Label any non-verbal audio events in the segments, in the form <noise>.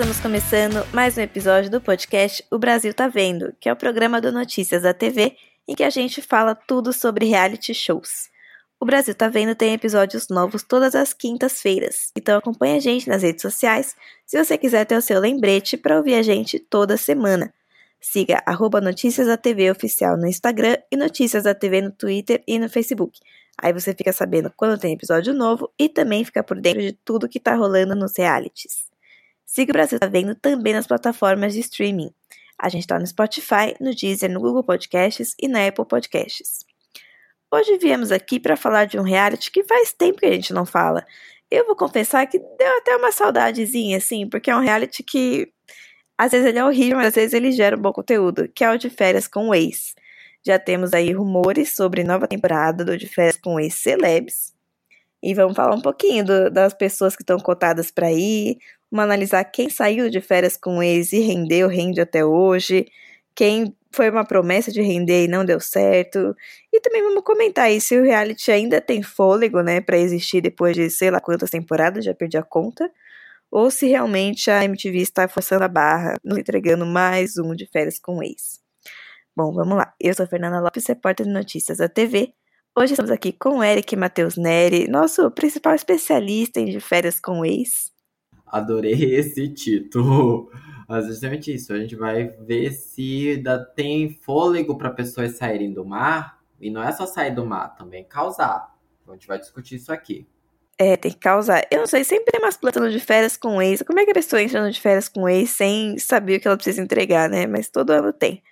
estamos começando mais um episódio do podcast O Brasil Tá Vendo, que é o programa do Notícias da TV em que a gente fala tudo sobre reality shows. O Brasil Tá Vendo tem episódios novos todas as quintas-feiras, então acompanhe a gente nas redes sociais se você quiser ter o seu lembrete para ouvir a gente toda semana. Siga arroba Notícias da TV Oficial no Instagram e Notícias da TV no Twitter e no Facebook. Aí você fica sabendo quando tem episódio novo e também fica por dentro de tudo que tá rolando nos realities. Siga o Brasil Tá Vendo também nas plataformas de streaming. A gente tá no Spotify, no Deezer, no Google Podcasts e na Apple Podcasts. Hoje viemos aqui para falar de um reality que faz tempo que a gente não fala. Eu vou confessar que deu até uma saudadezinha, assim, porque é um reality que às vezes ele é horrível, mas às vezes ele gera um bom conteúdo, que é o de férias com o ex. Já temos aí rumores sobre nova temporada do de férias com ex celebs. E vamos falar um pouquinho do, das pessoas que estão cotadas para ir, vamos analisar quem saiu de férias com o ex e rendeu, rende até hoje, quem foi uma promessa de render e não deu certo. E também vamos comentar aí se o reality ainda tem fôlego, né, para existir depois de sei lá quantas temporadas, já perdi a conta, ou se realmente a MTV está forçando a barra, nos entregando mais um de férias com ex. Bom, vamos lá. Eu sou Fernanda Lopes, repórter de notícias da TV. Hoje estamos aqui com o Eric Matheus Neri, nosso principal especialista em de férias com ex. Adorei <laughs> esse título. Mas justamente isso, a gente vai ver se ainda tem fôlego para pessoas saírem do mar. E não é só sair do mar, também causar. Então a gente vai discutir isso aqui. É, tem que causar. Eu não sei, sempre tem umas plantas de férias com ex. Como é que a pessoa entra no de férias com ex sem saber o que ela precisa entregar, né? Mas todo ano tem.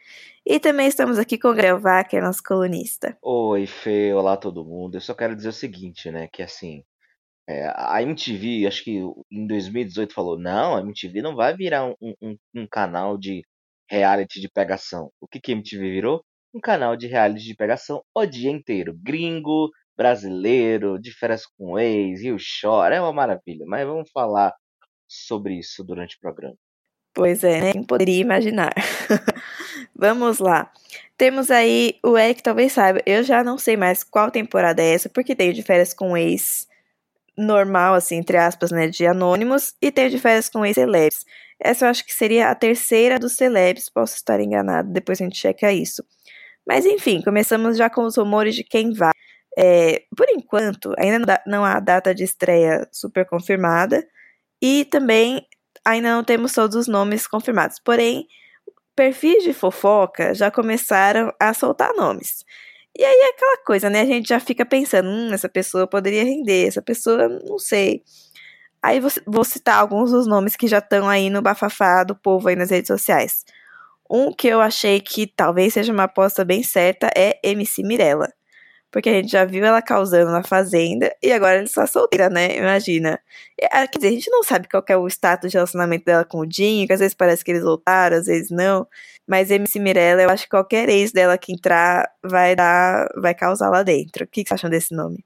E também estamos aqui com o Gabriel Wacker, nosso colunista. Oi, Fê, olá todo mundo. Eu só quero dizer o seguinte, né? Que assim, é, a MTV, acho que em 2018 falou, não, a MTV não vai virar um, um, um canal de reality de pegação. O que que a MTV virou? Um canal de reality de pegação o dia inteiro. Gringo, brasileiro, de férias com ex, Rio Shore, é uma maravilha. Mas vamos falar sobre isso durante o programa. Pois é, né? Quem poderia imaginar? <laughs> Vamos lá. Temos aí o Eric, talvez saiba. Eu já não sei mais qual temporada é essa, porque tenho de férias com ex normal, assim, entre aspas, né, de anônimos, e tenho de férias com ex-celebs. Essa eu acho que seria a terceira dos celebs, posso estar enganado, depois a gente checa isso. Mas enfim, começamos já com os rumores de quem vai. É, por enquanto, ainda não há data de estreia super confirmada, e também ainda não temos todos os nomes confirmados. Porém, perfis de fofoca já começaram a soltar nomes. E aí é aquela coisa, né? A gente já fica pensando, hum, essa pessoa poderia render, essa pessoa, não sei. Aí vou, vou citar alguns dos nomes que já estão aí no bafafá do povo aí nas redes sociais. Um que eu achei que talvez seja uma aposta bem certa é MC Mirella porque a gente já viu ela causando na Fazenda e agora ela está solteira, né? Imagina. É, quer dizer, a gente não sabe qual é o status de relacionamento dela com o Dinho, que às vezes parece que eles voltaram, às vezes não. Mas MC Mirella, eu acho que qualquer ex dela que entrar vai dar, vai causar lá dentro. O que, que você acham desse nome?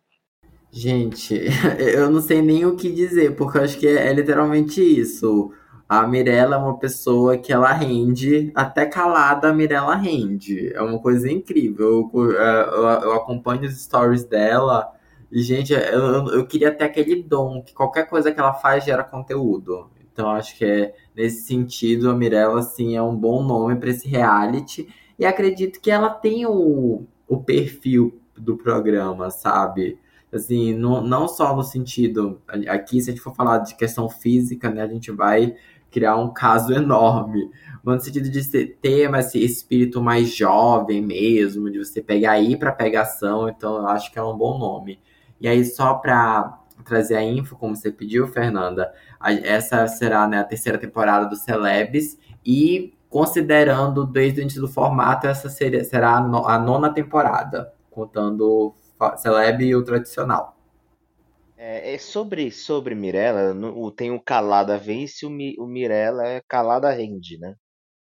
Gente, <laughs> eu não sei nem o que dizer, porque eu acho que é, é literalmente isso. A Mirella é uma pessoa que ela rende, até calada a Mirella rende. É uma coisa incrível. Eu, é, eu, eu acompanho os stories dela e, gente, eu, eu queria ter aquele dom que qualquer coisa que ela faz gera conteúdo. Então, acho que é nesse sentido, a Mirella, assim, é um bom nome para esse reality. E acredito que ela tem o, o perfil do programa, sabe? Assim, não, não só no sentido. Aqui, se a gente for falar de questão física, né, a gente vai criar um caso enorme. Mas no sentido de ter esse espírito mais jovem mesmo, de você pegar aí para pegação, então eu acho que é um bom nome. E aí, só para trazer a info, como você pediu, Fernanda, essa será né, a terceira temporada do Celebs, e considerando desde o início do formato, essa seria, será a, a nona temporada, contando Celeb e o tradicional. É, é sobre, sobre Mirella, tem o Calada Vence, o, Mi, o Mirella é Calada Rende, né?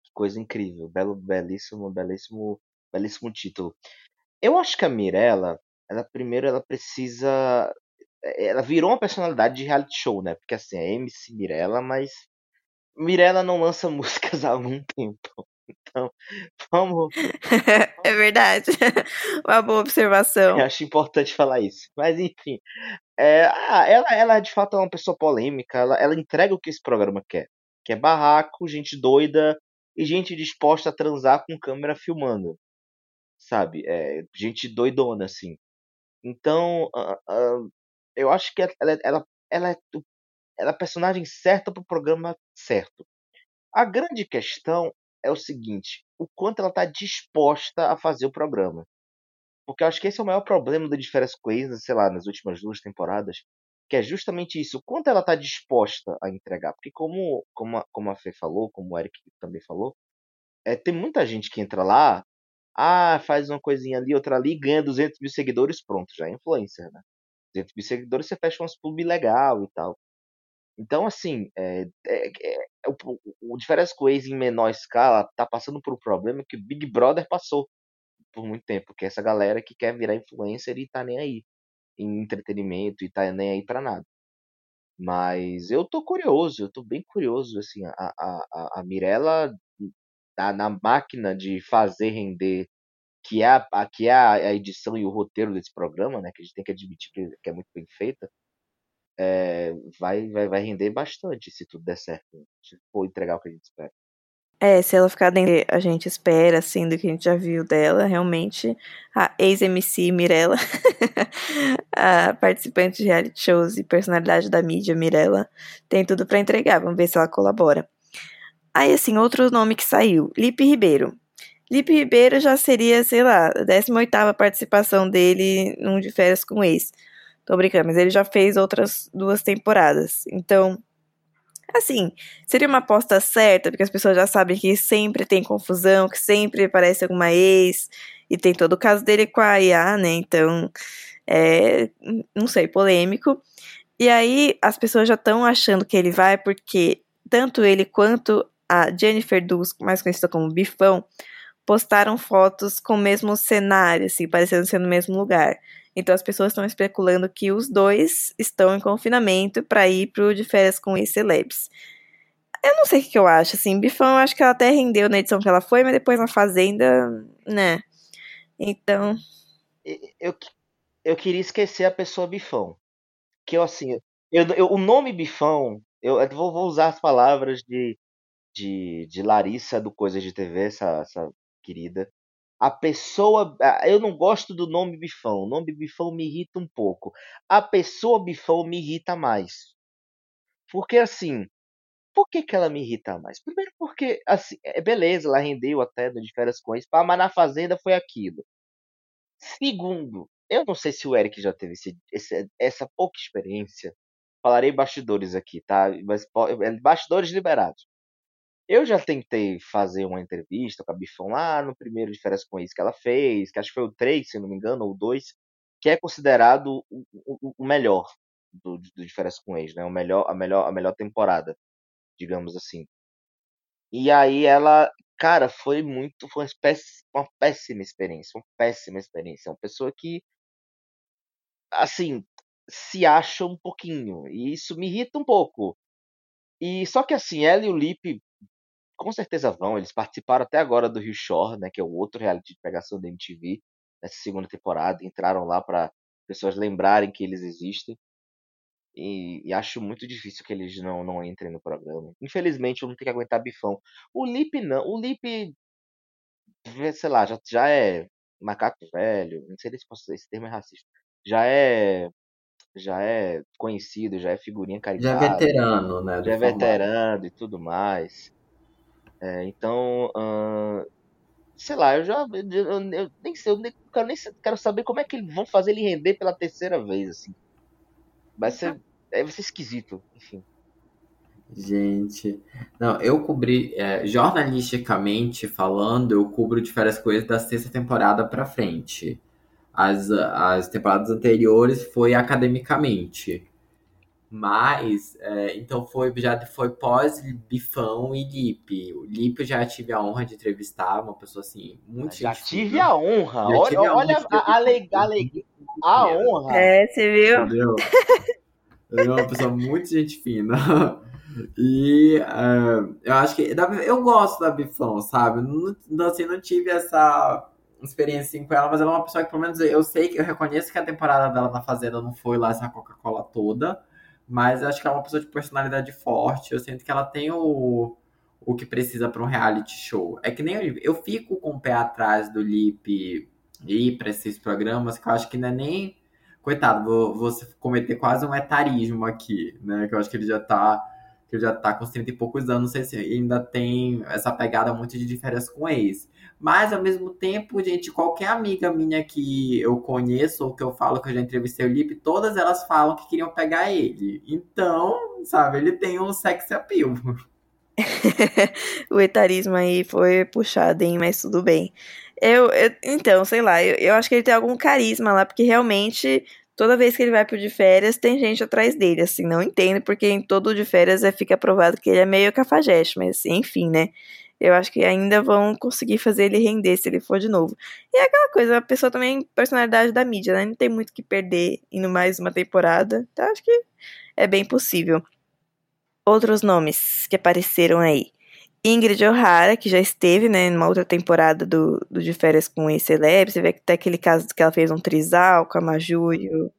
Que coisa incrível, belo, belíssimo, belíssimo, belíssimo título. Eu acho que a Mirella, ela primeiro ela precisa ela virou uma personalidade de reality show, né? Porque assim, é MC Mirella, mas Mirella não lança <laughs> músicas há algum tempo. Então, <laughs> vamos. <laughs> é verdade. <laughs> Uma boa observação. Eu acho importante falar isso. Mas enfim. É, ah, ela, ela de fato é uma pessoa polêmica. Ela, ela entrega o que esse programa quer. Que é barraco, gente doida e gente disposta a transar com câmera filmando. Sabe? É, gente doidona, assim. Então, uh, uh, eu acho que ela, ela, ela, é, ela é a personagem certa pro programa certo. A grande questão é o seguinte: o quanto ela está disposta a fazer o programa. Porque eu acho que esse é o maior problema De Férias Coisas, sei lá, nas últimas duas temporadas, que é justamente isso, o quanto ela está disposta a entregar. Porque como, como, a, como a Fê falou, como o Eric também falou, é, tem muita gente que entra lá, ah, faz uma coisinha ali, outra ali, ganha 200 mil seguidores, pronto, já é influencer, né? 200 mil seguidores, você fecha umas pub legal e tal. Então, assim, é, é, é, o, o Diferença com em menor escala tá passando por um problema que o Big Brother passou por muito tempo, que é essa galera que quer virar influencer e tá nem aí em entretenimento e tá nem aí para nada. Mas eu tô curioso, eu tô bem curioso, assim, a, a, a Mirella tá na máquina de fazer render que é a, que é a edição e o roteiro desse programa, né? Que a gente tem que admitir que, que é muito bem feita. É, vai, vai, vai render bastante se tudo der certo. Se for entregar o que a gente espera. É, se ela ficar dentro a gente espera, assim, do que a gente já viu dela, realmente, a ex-MC Mirella, <laughs> a participante de reality shows e personalidade da mídia Mirella, tem tudo para entregar. Vamos ver se ela colabora. Aí, assim, outro nome que saiu, Lipe Ribeiro. Lipe Ribeiro já seria, sei lá, a 18 participação dele num de férias com ex. Tô brincando, mas ele já fez outras duas temporadas. Então, assim, seria uma aposta certa, porque as pessoas já sabem que sempre tem confusão, que sempre aparece alguma ex, e tem todo o caso dele com a IA, né? Então, é, não sei, polêmico. E aí as pessoas já estão achando que ele vai porque tanto ele quanto a Jennifer Dulles, mais conhecida como Bifão, postaram fotos com o mesmo cenário, assim, parecendo ser no mesmo lugar. Então as pessoas estão especulando que os dois estão em confinamento para ir pro de férias com os celebs. Eu não sei o que eu acho, assim, Bifão eu acho que ela até rendeu na edição que ela foi, mas depois na Fazenda, né. Então... Eu, eu queria esquecer a pessoa Bifão. Que eu, assim, eu, eu, o nome Bifão, eu, eu vou, vou, usar as palavras de, de, de Larissa do Coisas de TV, essa, essa querida. A pessoa. Eu não gosto do nome bifão. O nome bifão me irrita um pouco. A pessoa bifão me irrita mais. Porque assim. Por que, que ela me irrita mais? Primeiro porque, assim, é beleza, ela rendeu até de férias com isso, mas na fazenda foi aquilo. Segundo, eu não sei se o Eric já teve esse, esse, essa pouca experiência. Falarei bastidores aqui, tá? Mas, bastidores liberados. Eu já tentei fazer uma entrevista com a Bifão lá no primeiro de férias com isso que ela fez, que acho que foi o 3, se não me engano, ou o 2, que é considerado o, o, o melhor do, do de férias com ex, né? O melhor, a, melhor, a melhor temporada, digamos assim. E aí ela, cara, foi muito, foi uma, espécie, uma péssima experiência, uma péssima experiência. Uma pessoa que, assim, se acha um pouquinho, e isso me irrita um pouco. E só que assim, ela e o Lipe com certeza vão. Eles participaram até agora do Rio Shore, né, que é o outro reality de pegação da MTV, nessa segunda temporada. Entraram lá para pessoas lembrarem que eles existem. E, e, acho muito difícil que eles não, não entrem no programa. Infelizmente, eu não tenho que aguentar bifão. O Lip não. O Lip, sei lá, já, já é macaco velho. Não sei se esse termo é racista. Já é já é conhecido, já é figurinha caricatura. Já é veterano, né? Já é veterano e tudo mais. É, então, uh, sei lá, eu já. Eu, eu, nem sei, eu nem, quero, nem quero saber como é que eles vão fazer ele render pela terceira vez, assim. Vai ser. É, vai ser esquisito, enfim. Gente, não, eu cobri, é, jornalisticamente falando, eu cubro várias coisas da sexta temporada pra frente. As, as temporadas anteriores foi academicamente. Mas, é, então foi, já foi pós-Bifão e Lipe. O Lipe eu já tive a honra de entrevistar, uma pessoa assim, muito Já gente tive fina. a honra. Já Olha, tive a honra olha a, a, honra. É, você viu? Entendeu? Ele é uma pessoa muito gente fina. <laughs> E é, eu acho que. Eu gosto da Bifão, sabe? Não, não, assim, não tive essa experiência assim, com ela, mas ela é uma pessoa que, pelo menos, eu sei que eu reconheço que a temporada dela na Fazenda não foi lá essa Coca-Cola toda. Mas acho que ela é uma pessoa de personalidade forte. Eu sinto que ela tem o, o que precisa para um reality show. É que nem eu, eu fico com o pé atrás do Lipe ir para esses programas, que eu acho que não é nem. Coitado, vou, vou cometer quase um etarismo aqui, né? Que eu acho que ele já tá. Que já tá com 30 e poucos anos, não sei se ainda tem essa pegada muito de diferença com ex. Mas ao mesmo tempo, gente, qualquer amiga minha que eu conheço ou que eu falo que eu já entrevistei o Lipe, todas elas falam que queriam pegar ele. Então, sabe, ele tem um sex appeal. <laughs> o etarismo aí foi puxado, hein? Mas tudo bem. Eu, eu- então, sei lá, eu, eu acho que ele tem algum carisma lá, porque realmente toda vez que ele vai pro de férias tem gente atrás dele, assim, não entendo, porque em todo de férias é, fica provado que ele é meio cafajeste, mas enfim, né? Eu acho que ainda vão conseguir fazer ele render se ele for de novo. E é aquela coisa, a pessoa também personalidade da mídia, né? Não tem muito que perder indo mais uma temporada. Então acho que é bem possível. Outros nomes que apareceram aí. Ingrid O'Hara, que já esteve, né, numa outra temporada do, do De Férias com ex-celeb. Você vê que tem aquele caso que ela fez um trisal com a Maju e o,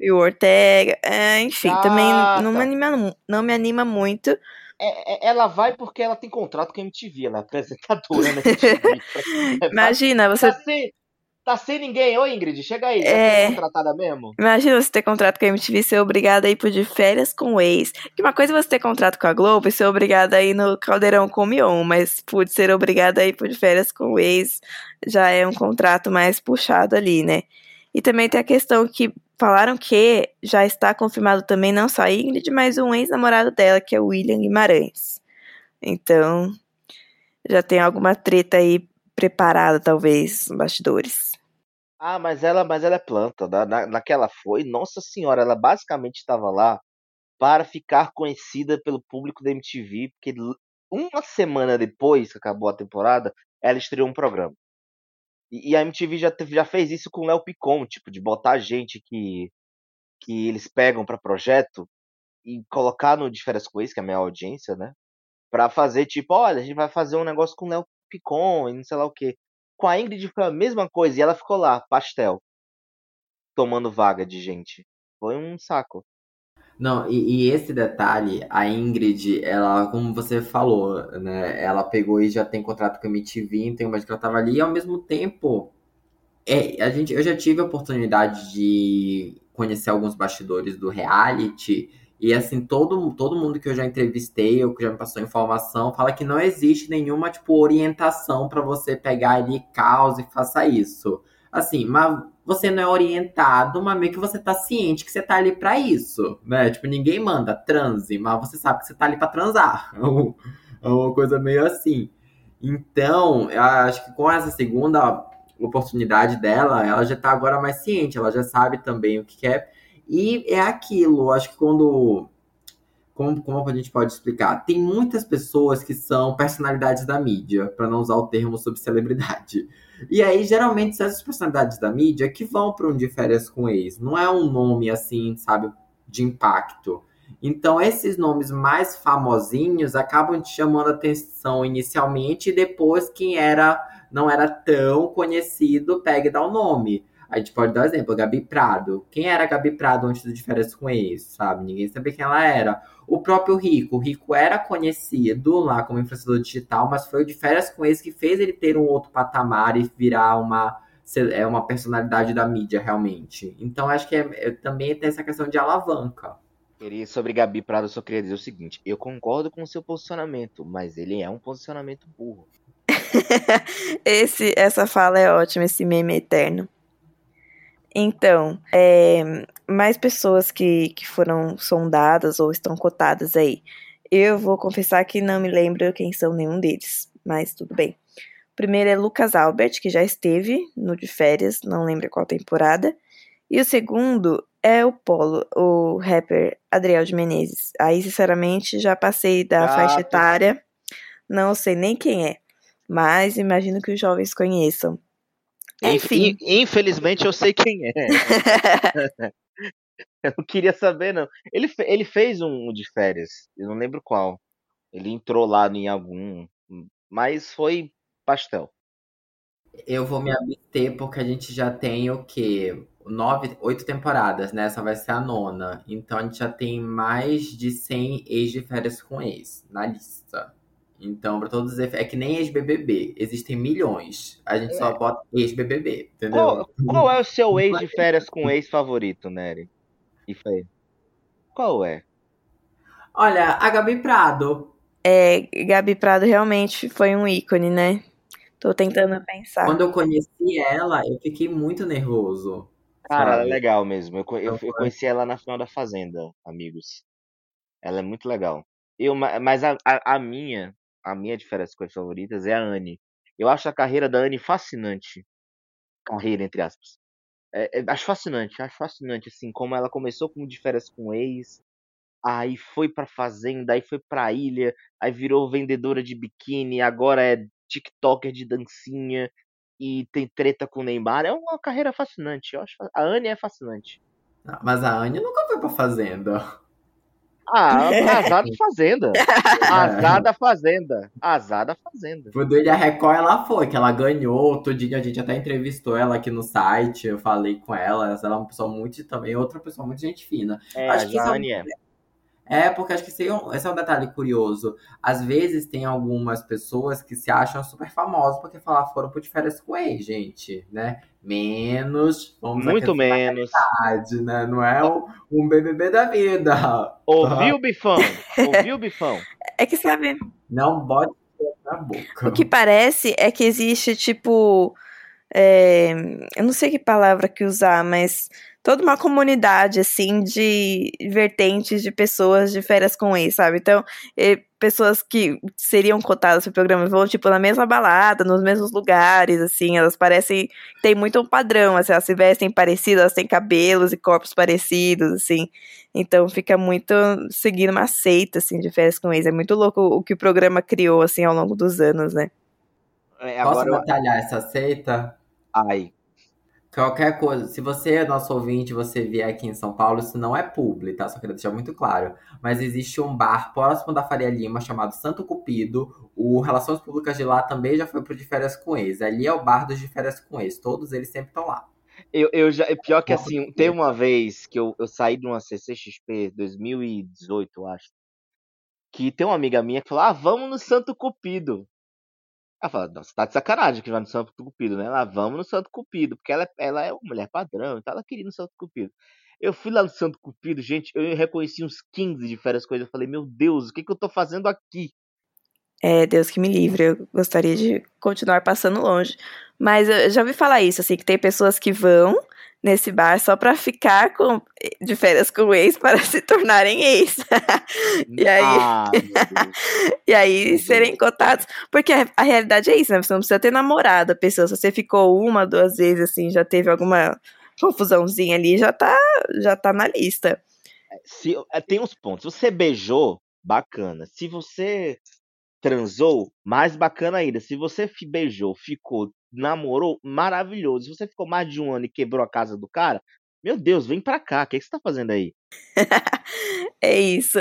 e o Ortega. É, enfim, também Gata. não me, anima, não me anima muito. É- é- ela vai porque ela tem contrato com a MTV, ela é apresentadora na MTV. <laughs> Imagina, você Tá tá sem ninguém. Ô, Ingrid, chega aí. É. Contratada mesmo? Imagina você ter contrato com a MTV e ser obrigada a ir pro de férias com o ex. Que uma coisa é você ter contrato com a Globo e ser obrigada a ir no Caldeirão com o Mion, mas putz, ser obrigada a ir pro de férias com o ex já é um contrato mais puxado ali, né? E também tem a questão que falaram que já está confirmado também não só a Ingrid, mas um ex-namorado dela, que é o William Guimarães. Então, já tem alguma treta aí preparada, talvez, nos bastidores. Ah, mas ela, mas ela é planta. Na, na, naquela foi, nossa senhora, ela basicamente estava lá para ficar conhecida pelo público da MTV, porque uma semana depois que acabou a temporada, ela estreou um programa. E, e a MTV já, já fez isso com o Léo Picon, tipo, de botar gente que, que eles pegam para projeto e colocar no De Férias que é a minha audiência, né? Pra fazer, tipo, olha, a gente vai fazer um negócio com o Léo Picon e não sei lá o quê. Com a Ingrid foi a mesma coisa e ela ficou lá, pastel, tomando vaga de gente. Foi um saco. Não, e, e esse detalhe, a Ingrid, ela, como você falou, né? Ela pegou e já tem contrato com a MTV, então imagina que ela tava ali, e ao mesmo tempo, é, a gente, eu já tive a oportunidade de conhecer alguns bastidores do reality, e assim, todo, todo mundo que eu já entrevistei, ou que já me passou informação, fala que não existe nenhuma, tipo, orientação pra você pegar ali causa e faça isso. Assim, mas você não é orientado, mas meio que você tá ciente que você tá ali pra isso, né? Tipo, ninguém manda transe, mas você sabe que você tá ali pra transar. <laughs> É uma coisa meio assim. Então, eu acho que com essa segunda oportunidade dela, ela já tá agora mais ciente, ela já sabe também o que quer. E é aquilo, acho que quando. Como, como a gente pode explicar? Tem muitas pessoas que são personalidades da mídia, para não usar o termo subcelebridade. E aí, geralmente, são essas personalidades da mídia que vão para um de férias com ex. Não é um nome assim, sabe, de impacto. Então, esses nomes mais famosinhos acabam te chamando atenção inicialmente, e depois quem era não era tão conhecido pega e dá o nome. A gente pode dar um exemplo, Gabi Prado. Quem era a Gabi Prado antes do de férias com ex, sabe? Ninguém sabia quem ela era. O próprio Rico. O Rico era conhecido lá como influenciador digital, mas foi o de férias com ex que fez ele ter um outro patamar e virar uma, é uma personalidade da mídia, realmente. Então, acho que é, é- também tem essa questão de alavanca. Queria, sobre Gabi Prado, eu só queria dizer o seguinte: eu concordo com o seu posicionamento, mas ele é um posicionamento burro. <laughs> esse, essa fala é ótima, esse meme eterno. Então, é, mais pessoas que, que foram sondadas ou estão cotadas aí. Eu vou confessar que não me lembro quem são nenhum deles, mas tudo bem. O primeiro é Lucas Albert, que já esteve no de férias, não lembro qual temporada. E o segundo é o Polo, o rapper Adriel de Menezes. Aí, sinceramente, já passei da ah, faixa etária, não sei nem quem é, mas imagino que os jovens conheçam. Enfim. Infelizmente eu sei quem é. <laughs> eu não queria saber, não. Ele, ele fez um de férias, eu não lembro qual. Ele entrou lá em algum, mas foi pastel. Eu vou me abster porque a gente já tem o quê? Nove, oito temporadas, né? Essa vai ser a nona. Então a gente já tem mais de 100 ex de férias com ex na lista. Então, para todos os efeitos, é que nem ex-BBB. Existem milhões. A gente é. só bota ex-BBB, entendeu? Qual, qual, é o seu ex de férias com ex favorito, Nery? E foi. Qual é? Olha, a Gabi Prado. É, Gabi Prado realmente foi um ícone, né? Tô tentando pensar. Quando eu conheci ela, eu fiquei muito nervoso. Cara, ela é legal mesmo. Eu, eu, eu conheci ela na final da Fazenda, amigos. Ela é muito legal. Eu, mas a, a, a minha, a minha diferença com as favoritas é a Anne. Eu acho a carreira da Anne fascinante. Carreira, entre aspas. É, é, acho fascinante, acho fascinante, assim, como ela começou como diferença com ex, aí foi pra fazenda, aí foi pra ilha, aí virou vendedora de biquíni, agora é TikToker de dancinha e tem treta com o Neymar. É uma carreira fascinante. Eu acho a Anne é fascinante. Mas a Anne nunca foi pra fazenda. Ah, <laughs> <laughs> azar da fazenda. Azar da fazenda. Azar da fazenda. Por do Ilha Record ela foi, que ela ganhou. Tudinho, a gente até entrevistou ela aqui no site. Eu falei com ela. Ela é uma pessoa muito também, outra pessoa muito gente fina. É, Acho a que Jane é. É, porque acho que esse é, um, esse é um detalhe curioso. Às vezes tem algumas pessoas que se acham super famosas porque falar foram por férias com ex, gente, né? Menos, vamos Muito menos. né? Não é o, um BBB da vida. Ouviu, <laughs> Bifão? Ouviu, Bifão? É que sabe... Não bote na boca. O que parece é que existe, tipo... É, eu não sei que palavra que usar, mas toda uma comunidade, assim, de vertentes de pessoas de férias com ex, sabe? Então, pessoas que seriam cotadas pro programa vão, tipo, na mesma balada, nos mesmos lugares, assim, elas parecem, tem muito um padrão, assim, elas se vestem parecidas, elas têm cabelos e corpos parecidos, assim, então fica muito seguindo uma seita, assim, de férias com ex, é muito louco o que o programa criou, assim, ao longo dos anos, né? É, agora Posso detalhar essa seita? Ai, Qualquer coisa, se você é nosso ouvinte você vier aqui em São Paulo, isso não é publi, tá? Só queria deixar muito claro. Mas existe um bar próximo da Faria Lima chamado Santo Cupido. O Relações Públicas de lá também já foi pro de férias com ex. Ali é o bar dos de férias com ex. Todos eles sempre estão lá. Eu, eu já, é pior que assim, tem uma vez que eu, eu saí de uma CCXP 2018, eu acho. Que tem uma amiga minha que falou: Ah, vamos no Santo Cupido. Ela fala, nossa, tá de sacanagem que vai no Santo Cupido, né? Ela, vamos no Santo Cupido, porque ela, ela é uma mulher padrão, então ela queria ir no Santo Cupido. Eu fui lá no Santo Cupido, gente, eu reconheci uns 15 de férias coisas. Eu falei, meu Deus, o que, que eu tô fazendo aqui? É, Deus que me livre, eu gostaria de continuar passando longe. Mas eu já ouvi falar isso, assim, que tem pessoas que vão nesse bar só para ficar com, de férias com o ex para <laughs> se tornarem ex. <laughs> e aí, ah, <laughs> e aí serem cotados. Porque a, a, realidade é isso, né? Você não precisa ter namorado a pessoa. Se você ficou uma, duas vezes, assim, já teve alguma confusãozinha ali, já tá, já tá na lista. Se, é, tem uns pontos. Se você beijou, bacana. Se você transou, mais bacana ainda. Se você beijou, ficou, namorou, maravilhoso. Se você ficou mais de um ano e quebrou a casa do cara, meu Deus, vem pra cá. O que, é que você tá fazendo aí? <laughs> é isso.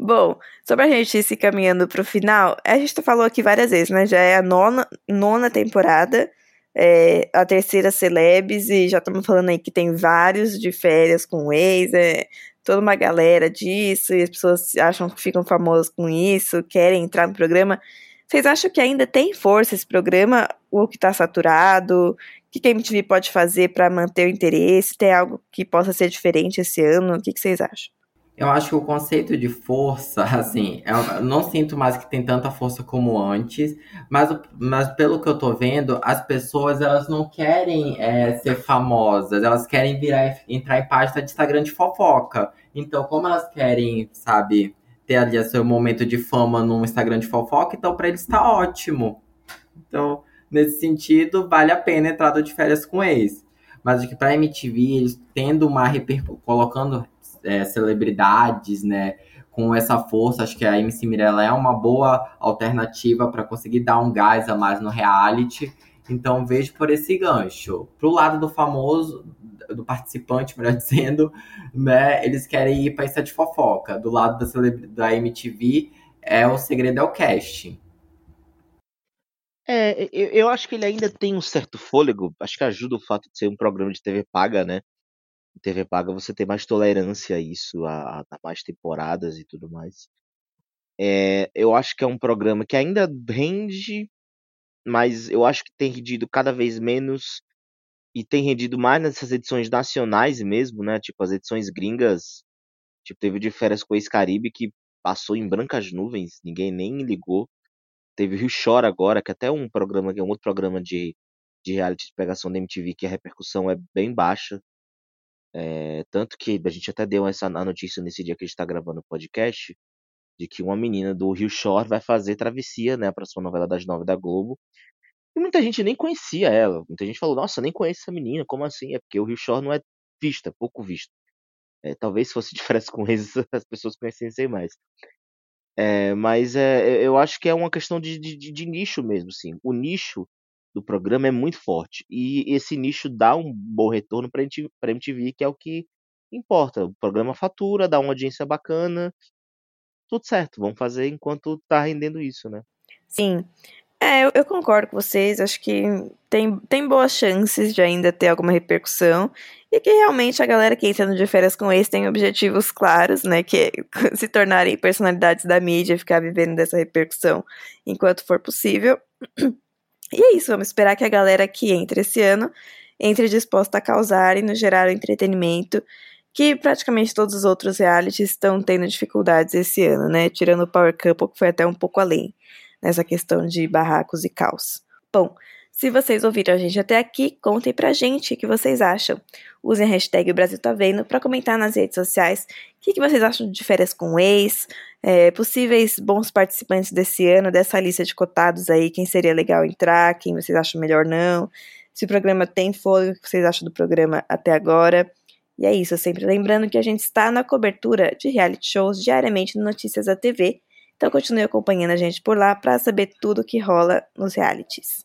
Bom, sobre a gente ir se caminhando pro final, a gente falou aqui várias vezes, né? Já é a nona, nona temporada, é, a terceira Celebs, e já estamos falando aí que tem vários de férias com ex, é, toda uma galera disso, e as pessoas acham que ficam famosas com isso, querem entrar no programa. Vocês acham que ainda tem força esse programa, ou que está saturado? O que a MTV pode fazer para manter o interesse? Tem algo que possa ser diferente esse ano? O que, que vocês acham? Eu acho que o conceito de força, <laughs> assim, eu não sinto mais que tem tanta força como antes, mas, mas pelo que eu tô vendo, as pessoas elas não querem é, ser famosas, elas querem virar entrar em página de Instagram de fofoca. Então, como elas querem, sabe, ter ali seu momento de fama no Instagram de fofoca, então para eles está ótimo. Então, nesse sentido, vale a pena entrar de férias com ex. Mas acho que para MTV, eles tendo uma repercussão, colocando é, celebridades, né, com essa força, acho que a MC Mirella é uma boa alternativa para conseguir dar um gás a mais no reality. Então vejo por esse gancho. Pro lado do famoso, do participante, melhor <laughs> dizendo, né? Eles querem ir para essa de fofoca. Do lado da, da MTV, é o segredo é o casting. É, eu, eu acho que ele ainda tem um certo fôlego. Acho que ajuda o fato de ser um programa de TV paga, né? TV paga você tem mais tolerância a isso, a, a mais temporadas e tudo mais. É, eu acho que é um programa que ainda rende, mas eu acho que tem rendido cada vez menos e tem rendido mais nessas edições nacionais mesmo, né? Tipo, as edições gringas. Tipo, teve de férias com o ex-Caribe que passou em brancas nuvens, ninguém nem ligou. Teve o Rio Chora agora, que é até um programa, que é um outro programa de, de reality de pegação da MTV, que a repercussão é bem baixa. É, tanto que a gente até deu essa notícia nesse dia que a gente está gravando o podcast, de que uma menina do Rio Shore vai fazer Travessia, né? A próxima novela das nove da Globo. E muita gente nem conhecia ela. Muita gente falou, nossa, nem conheço essa menina, como assim? É porque o Rio Shore não é vista, pouco visto. É, talvez se fosse <laughs> diferença com eles, as pessoas conhecessem mais. É, mas é, eu acho que é uma questão de, de, de nicho mesmo, sim. O nicho do programa é muito forte. E esse nicho dá um bom retorno para a MTV, que é o que importa. O programa fatura, dá uma audiência bacana. Tudo certo, vamos fazer enquanto tá rendendo isso, né? Sim. É, eu, eu, concordo com vocês. Acho que tem, tem boas chances de ainda ter alguma repercussão. E que realmente a galera que entra no de férias com esse tem objetivos claros, né? Que <laughs> se tornarem personalidades da mídia, ficar vivendo dessa repercussão enquanto for possível. E é isso, vamos esperar que a galera que entre esse ano entre disposta a causar e nos gerar entretenimento que praticamente todos os outros realities estão tendo dificuldades esse ano, né? Tirando o Power Couple, que foi até um pouco além nessa questão de barracos e caos. Bom, se vocês ouviram a gente até aqui, contem pra gente o que vocês acham. Usem a hashtag Brasil tá vendo para comentar nas redes sociais o que, que, vocês acham de férias com o ex, é, possíveis bons participantes desse ano, dessa lista de cotados aí, quem seria legal entrar, quem vocês acham melhor não, se o programa tem fôlego, o que vocês acham do programa até agora. E é isso, sempre lembrando que a gente está na cobertura de reality shows diariamente no Notícias da TV então continue acompanhando a gente por lá para saber tudo o que rola nos realities.